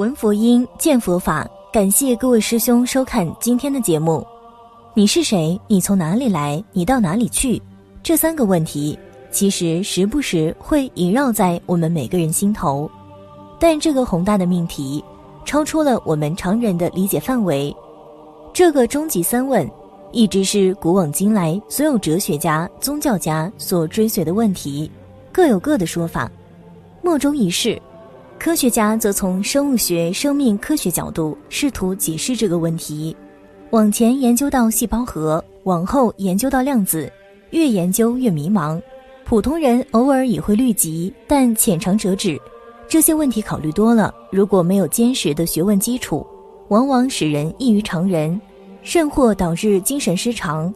闻佛音，见佛法。感谢各位师兄收看今天的节目。你是谁？你从哪里来？你到哪里去？这三个问题，其实时不时会萦绕在我们每个人心头。但这个宏大的命题，超出了我们常人的理解范围。这个终极三问，一直是古往今来所有哲学家、宗教家所追随的问题，各有各的说法。莫衷一是，科学家则从生物学、生命科学角度试图解释这个问题。往前研究到细胞核，往后研究到量子，越研究越迷茫。普通人偶尔也会虑及，但浅尝辄止。这些问题考虑多了，如果没有坚实的学问基础，往往使人异于常人，甚或导致精神失常。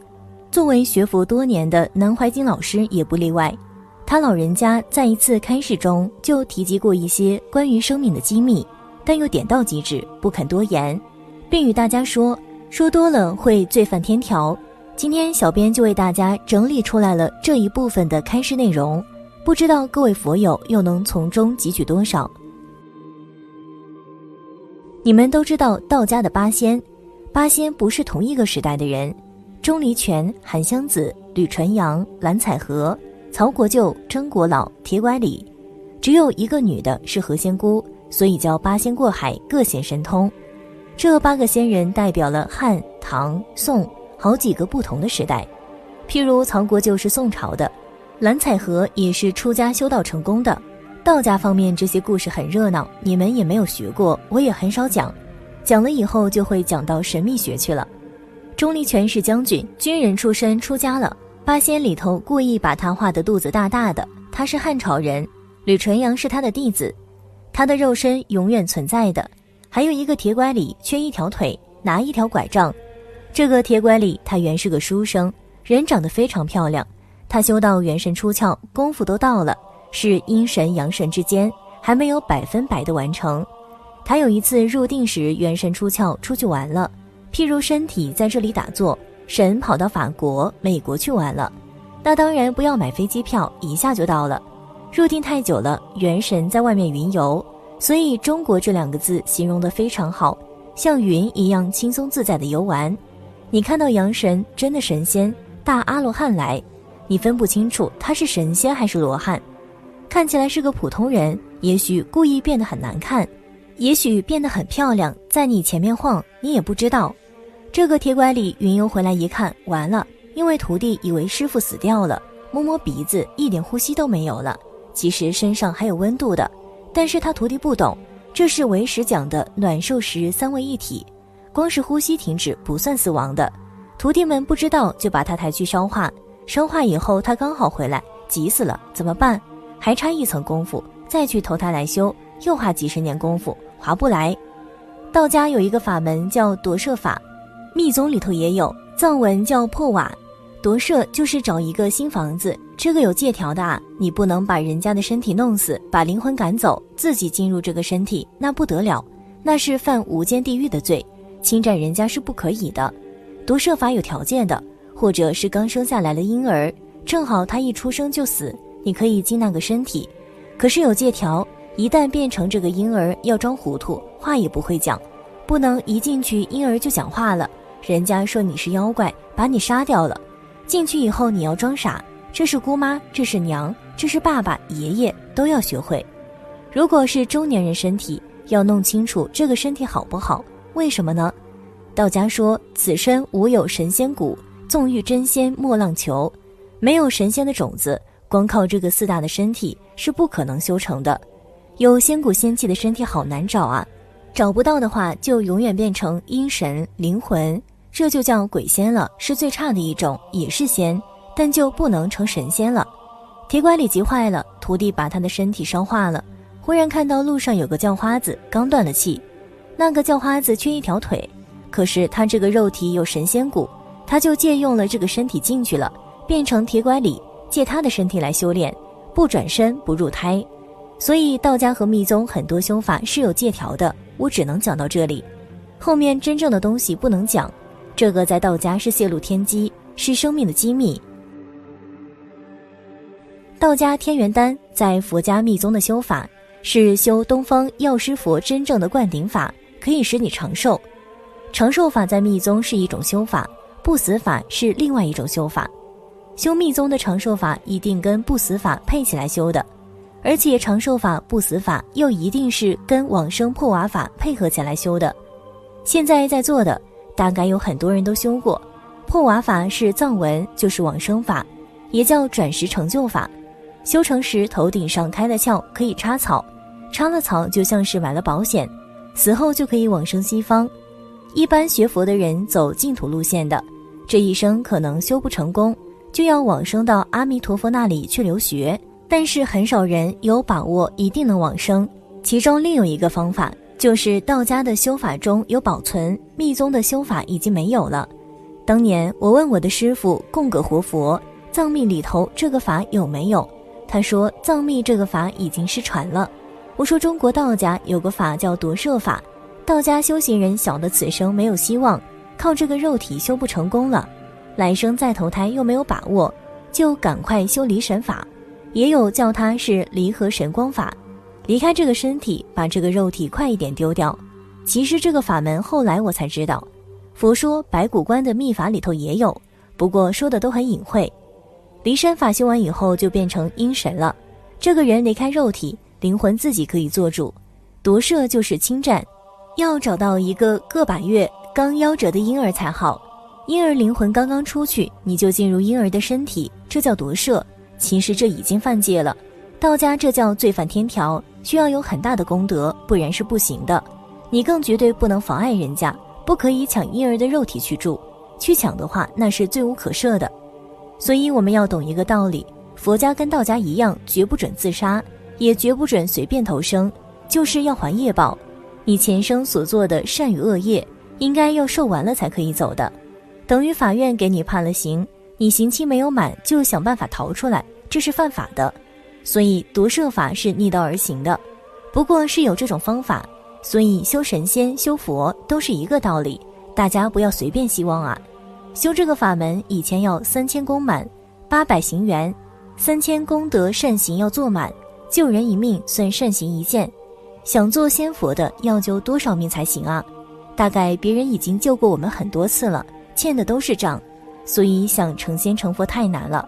作为学佛多年的南怀瑾老师也不例外。他老人家在一次开示中就提及过一些关于生命的机密，但又点到即止，不肯多言，并与大家说：“说多了会罪犯天条。”今天小编就为大家整理出来了这一部分的开示内容，不知道各位佛友又能从中汲取多少？你们都知道道家的八仙，八仙不是同一个时代的人，钟离权、韩湘子、吕纯阳、蓝采和。曹国舅、张国老、铁拐李，只有一个女的是何仙姑，所以叫八仙过海，各显神通。这八个仙人代表了汉、唐、宋好几个不同的时代。譬如曹国舅是宋朝的，蓝采和也是出家修道成功的。道家方面这些故事很热闹，你们也没有学过，我也很少讲。讲了以后就会讲到神秘学去了。钟离权是将军，军人出身，出家了。八仙里头故意把他画的肚子大大的，他是汉朝人，吕纯阳是他的弟子，他的肉身永远存在的。还有一个铁拐李，缺一条腿，拿一条拐杖。这个铁拐李他原是个书生，人长得非常漂亮。他修到元神出窍，功夫都到了，是阴神阳神之间，还没有百分百的完成。他有一次入定时元神出窍，出去玩了，譬如身体在这里打坐。神跑到法国、美国去玩了，那当然不要买飞机票，一下就到了。入定太久了，元神在外面云游，所以“中国”这两个字形容的非常好，像云一样轻松自在的游玩。你看到阳神真的神仙大阿罗汉来，你分不清楚他是神仙还是罗汉，看起来是个普通人，也许故意变得很难看，也许变得很漂亮，在你前面晃，你也不知道。这个铁拐李云游回来一看，完了，因为徒弟以为师傅死掉了，摸摸鼻子，一点呼吸都没有了。其实身上还有温度的，但是他徒弟不懂，这是为师讲的暖受食三位一体，光是呼吸停止不算死亡的。徒弟们不知道，就把他抬去烧化，烧化以后他刚好回来，急死了，怎么办？还差一层功夫，再去投胎来修，又花几十年功夫，划不来。道家有一个法门叫夺舍法。密宗里头也有藏文叫破瓦，夺舍就是找一个新房子，这个有借条的啊，你不能把人家的身体弄死，把灵魂赶走，自己进入这个身体，那不得了，那是犯无间地狱的罪，侵占人家是不可以的。夺舍法有条件的，或者是刚生下来的婴儿，正好他一出生就死，你可以进那个身体，可是有借条，一旦变成这个婴儿，要装糊涂，话也不会讲，不能一进去婴儿就讲话了。人家说你是妖怪，把你杀掉了。进去以后你要装傻，这是姑妈，这是娘，这是爸爸、爷爷，都要学会。如果是中年人身体，要弄清楚这个身体好不好？为什么呢？道家说此身无有神仙骨，纵欲真仙莫浪求。没有神仙的种子，光靠这个四大的身体是不可能修成的。有仙骨仙气的身体好难找啊，找不到的话，就永远变成阴神灵魂。这就叫鬼仙了，是最差的一种，也是仙，但就不能成神仙了。铁拐李急坏了，徒弟把他的身体烧化了。忽然看到路上有个叫花子，刚断了气。那个叫花子缺一条腿，可是他这个肉体有神仙骨，他就借用了这个身体进去了，变成铁拐李，借他的身体来修炼，不转身不入胎。所以道家和密宗很多修法是有借条的，我只能讲到这里，后面真正的东西不能讲。这个在道家是泄露天机，是生命的机密。道家天元丹在佛家密宗的修法是修东方药师佛真正的灌顶法，可以使你长寿。长寿法在密宗是一种修法，不死法是另外一种修法。修密宗的长寿法一定跟不死法配起来修的，而且长寿法、不死法又一定是跟往生破瓦法配合起来修的。现在在座的大概有很多人都修过破瓦法，是藏文，就是往生法，也叫转时成就法。修成时头顶上开了窍，可以插草，插了草就像是买了保险，死后就可以往生西方。一般学佛的人走净土路线的，这一生可能修不成功，就要往生到阿弥陀佛那里去留学。但是很少人有把握一定能往生。其中另有一个方法，就是道家的修法中有保存，密宗的修法已经没有了。当年我问我的师傅供个活佛，藏密里头这个法有没有？他说藏密这个法已经失传了。我说中国道家有个法叫夺舍法。道家修行人晓得此生没有希望，靠这个肉体修不成功了，来生再投胎又没有把握，就赶快修离神法。也有叫他是离合神光法，离开这个身体，把这个肉体快一点丢掉。其实这个法门后来我才知道，佛说白骨观的秘法里头也有，不过说的都很隐晦。离山法修完以后就变成阴神了，这个人离开肉体，灵魂自己可以做主。夺舍就是侵占。要找到一个个把月刚夭折的婴儿才好，婴儿灵魂刚刚出去，你就进入婴儿的身体，这叫夺舍。其实这已经犯戒了，道家这叫罪犯天条，需要有很大的功德，不然是不行的。你更绝对不能妨碍人家，不可以抢婴儿的肉体去住，去抢的话那是罪无可赦的。所以我们要懂一个道理：佛家跟道家一样，绝不准自杀，也绝不准随便投生，就是要还业报。你前生所做的善与恶业，应该要受完了才可以走的，等于法院给你判了刑，你刑期没有满就想办法逃出来，这是犯法的。所以夺舍法是逆道而行的，不过是有这种方法，所以修神仙、修佛都是一个道理，大家不要随便希望啊。修这个法门以前要三千功满，八百行缘，三千功德善行要做满，救人一命算善行一件。想做仙佛的要救多少命才行啊？大概别人已经救过我们很多次了，欠的都是账，所以想成仙成佛太难了。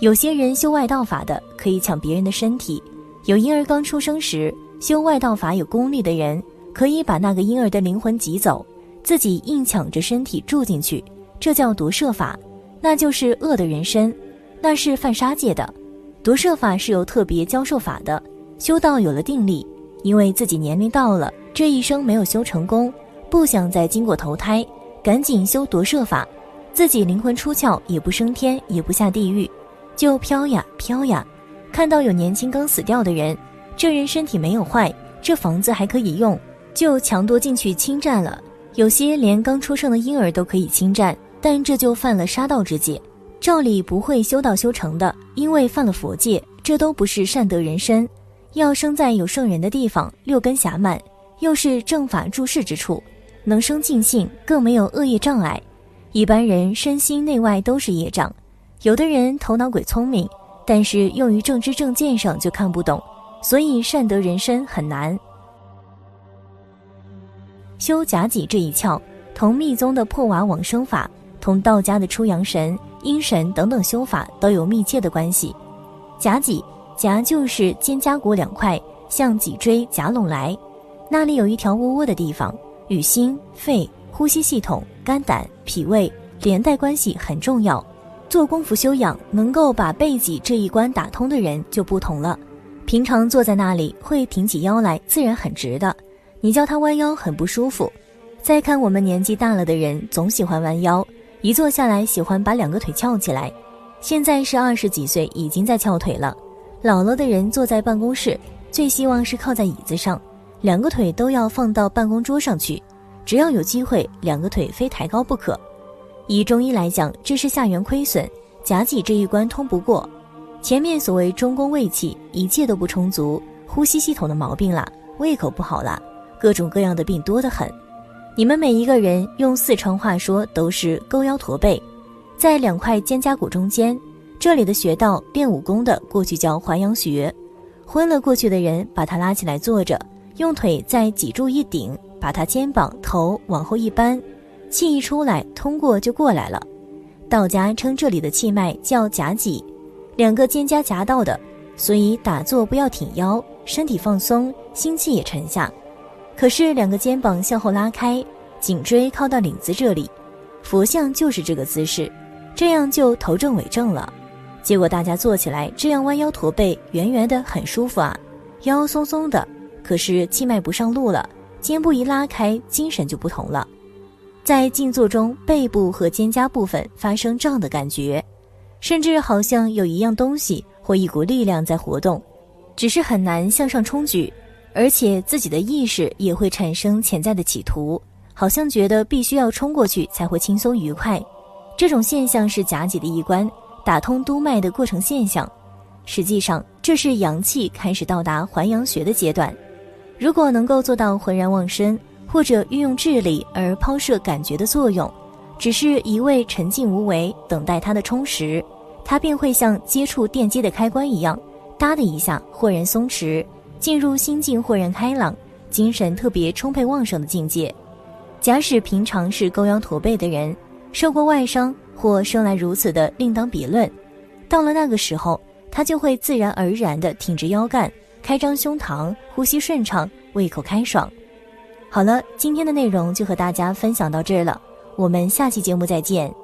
有些人修外道法的可以抢别人的身体，有婴儿刚出生时修外道法有功力的人，可以把那个婴儿的灵魂挤走，自己硬抢着身体住进去，这叫夺舍法，那就是恶的人身，那是犯杀戒的。夺舍法是有特别教授法的，修道有了定力，因为自己年龄到了，这一生没有修成功，不想再经过投胎，赶紧修夺舍法，自己灵魂出窍，也不升天，也不下地狱，就飘呀飘呀，看到有年轻刚死掉的人，这人身体没有坏，这房子还可以用，就强夺进去侵占了，有些连刚出生的婴儿都可以侵占，但这就犯了杀道之戒。照理不会修道修成的，因为犯了佛戒，这都不是善德人身。要生在有圣人的地方，六根暇满，又是正法注释之处，能生净性，更没有恶业障碍。一般人身心内外都是业障。有的人头脑鬼聪明，但是用于正知正见上就看不懂，所以善得人身很难。修甲己这一窍，同密宗的破瓦往生法，同道家的出阳神。阴神等等修法都有密切的关系。夹脊，夹就是肩胛骨两块向脊椎夹拢来，那里有一条窝窝的地方，与心、肺、呼吸系统、肝胆、脾胃连带关系很重要。做功夫修养，能够把背脊这一关打通的人就不同了。平常坐在那里会挺起腰来，自然很直的。你叫他弯腰很不舒服。再看我们年纪大了的人，总喜欢弯腰。一坐下来，喜欢把两个腿翘起来。现在是二十几岁，已经在翘腿了。老了的人坐在办公室，最希望是靠在椅子上，两个腿都要放到办公桌上去。只要有机会，两个腿非抬高不可。以中医来讲，这是下元亏损，夹脊这一关通不过。前面所谓中宫胃气，一切都不充足，呼吸系统的毛病啦，胃口不好啦，各种各样的病多得很。你们每一个人用四川话说都是勾腰驼背，在两块肩胛骨中间，这里的穴道练武功的过去叫环阳穴，昏了过去的人把他拉起来坐着，用腿再脊柱一顶，把他肩膀头往后一扳，气一出来，通过就过来了。道家称这里的气脉叫夹脊，两个肩胛夹到的，所以打坐不要挺腰，身体放松，心气也沉下。可是两个肩膀向后拉开，颈椎靠到领子这里，佛像就是这个姿势，这样就头正尾正了。结果大家坐起来这样弯腰驼背，圆圆的很舒服啊，腰松松的。可是气脉不上路了，肩部一拉开，精神就不同了。在静坐中，背部和肩胛部分发生胀的感觉，甚至好像有一样东西或一股力量在活动，只是很难向上冲举，而且自己的意识也会产生潜在的企图，好像觉得必须要冲过去才会轻松愉快。这种现象是夹脊的一关。打通督脉的过程现象，实际上这是阳气开始到达还阳穴的阶段。如果能够做到浑然忘身，或者运用智力而抛射感觉的作用，只是一味沉静无为，等待它的充实，它便会像接触电机的开关一样，哒的一下豁然松弛，进入心境豁然开朗、精神特别充沛旺盛的境界。假使平常是勾腰驼背的人，受过外伤。或生来如此的另当别论，到了那个时候，他就会自然而然地挺直腰干，开张胸膛，呼吸顺畅，胃口开爽。好了，今天的内容就和大家分享到这儿了，我们下期节目再见。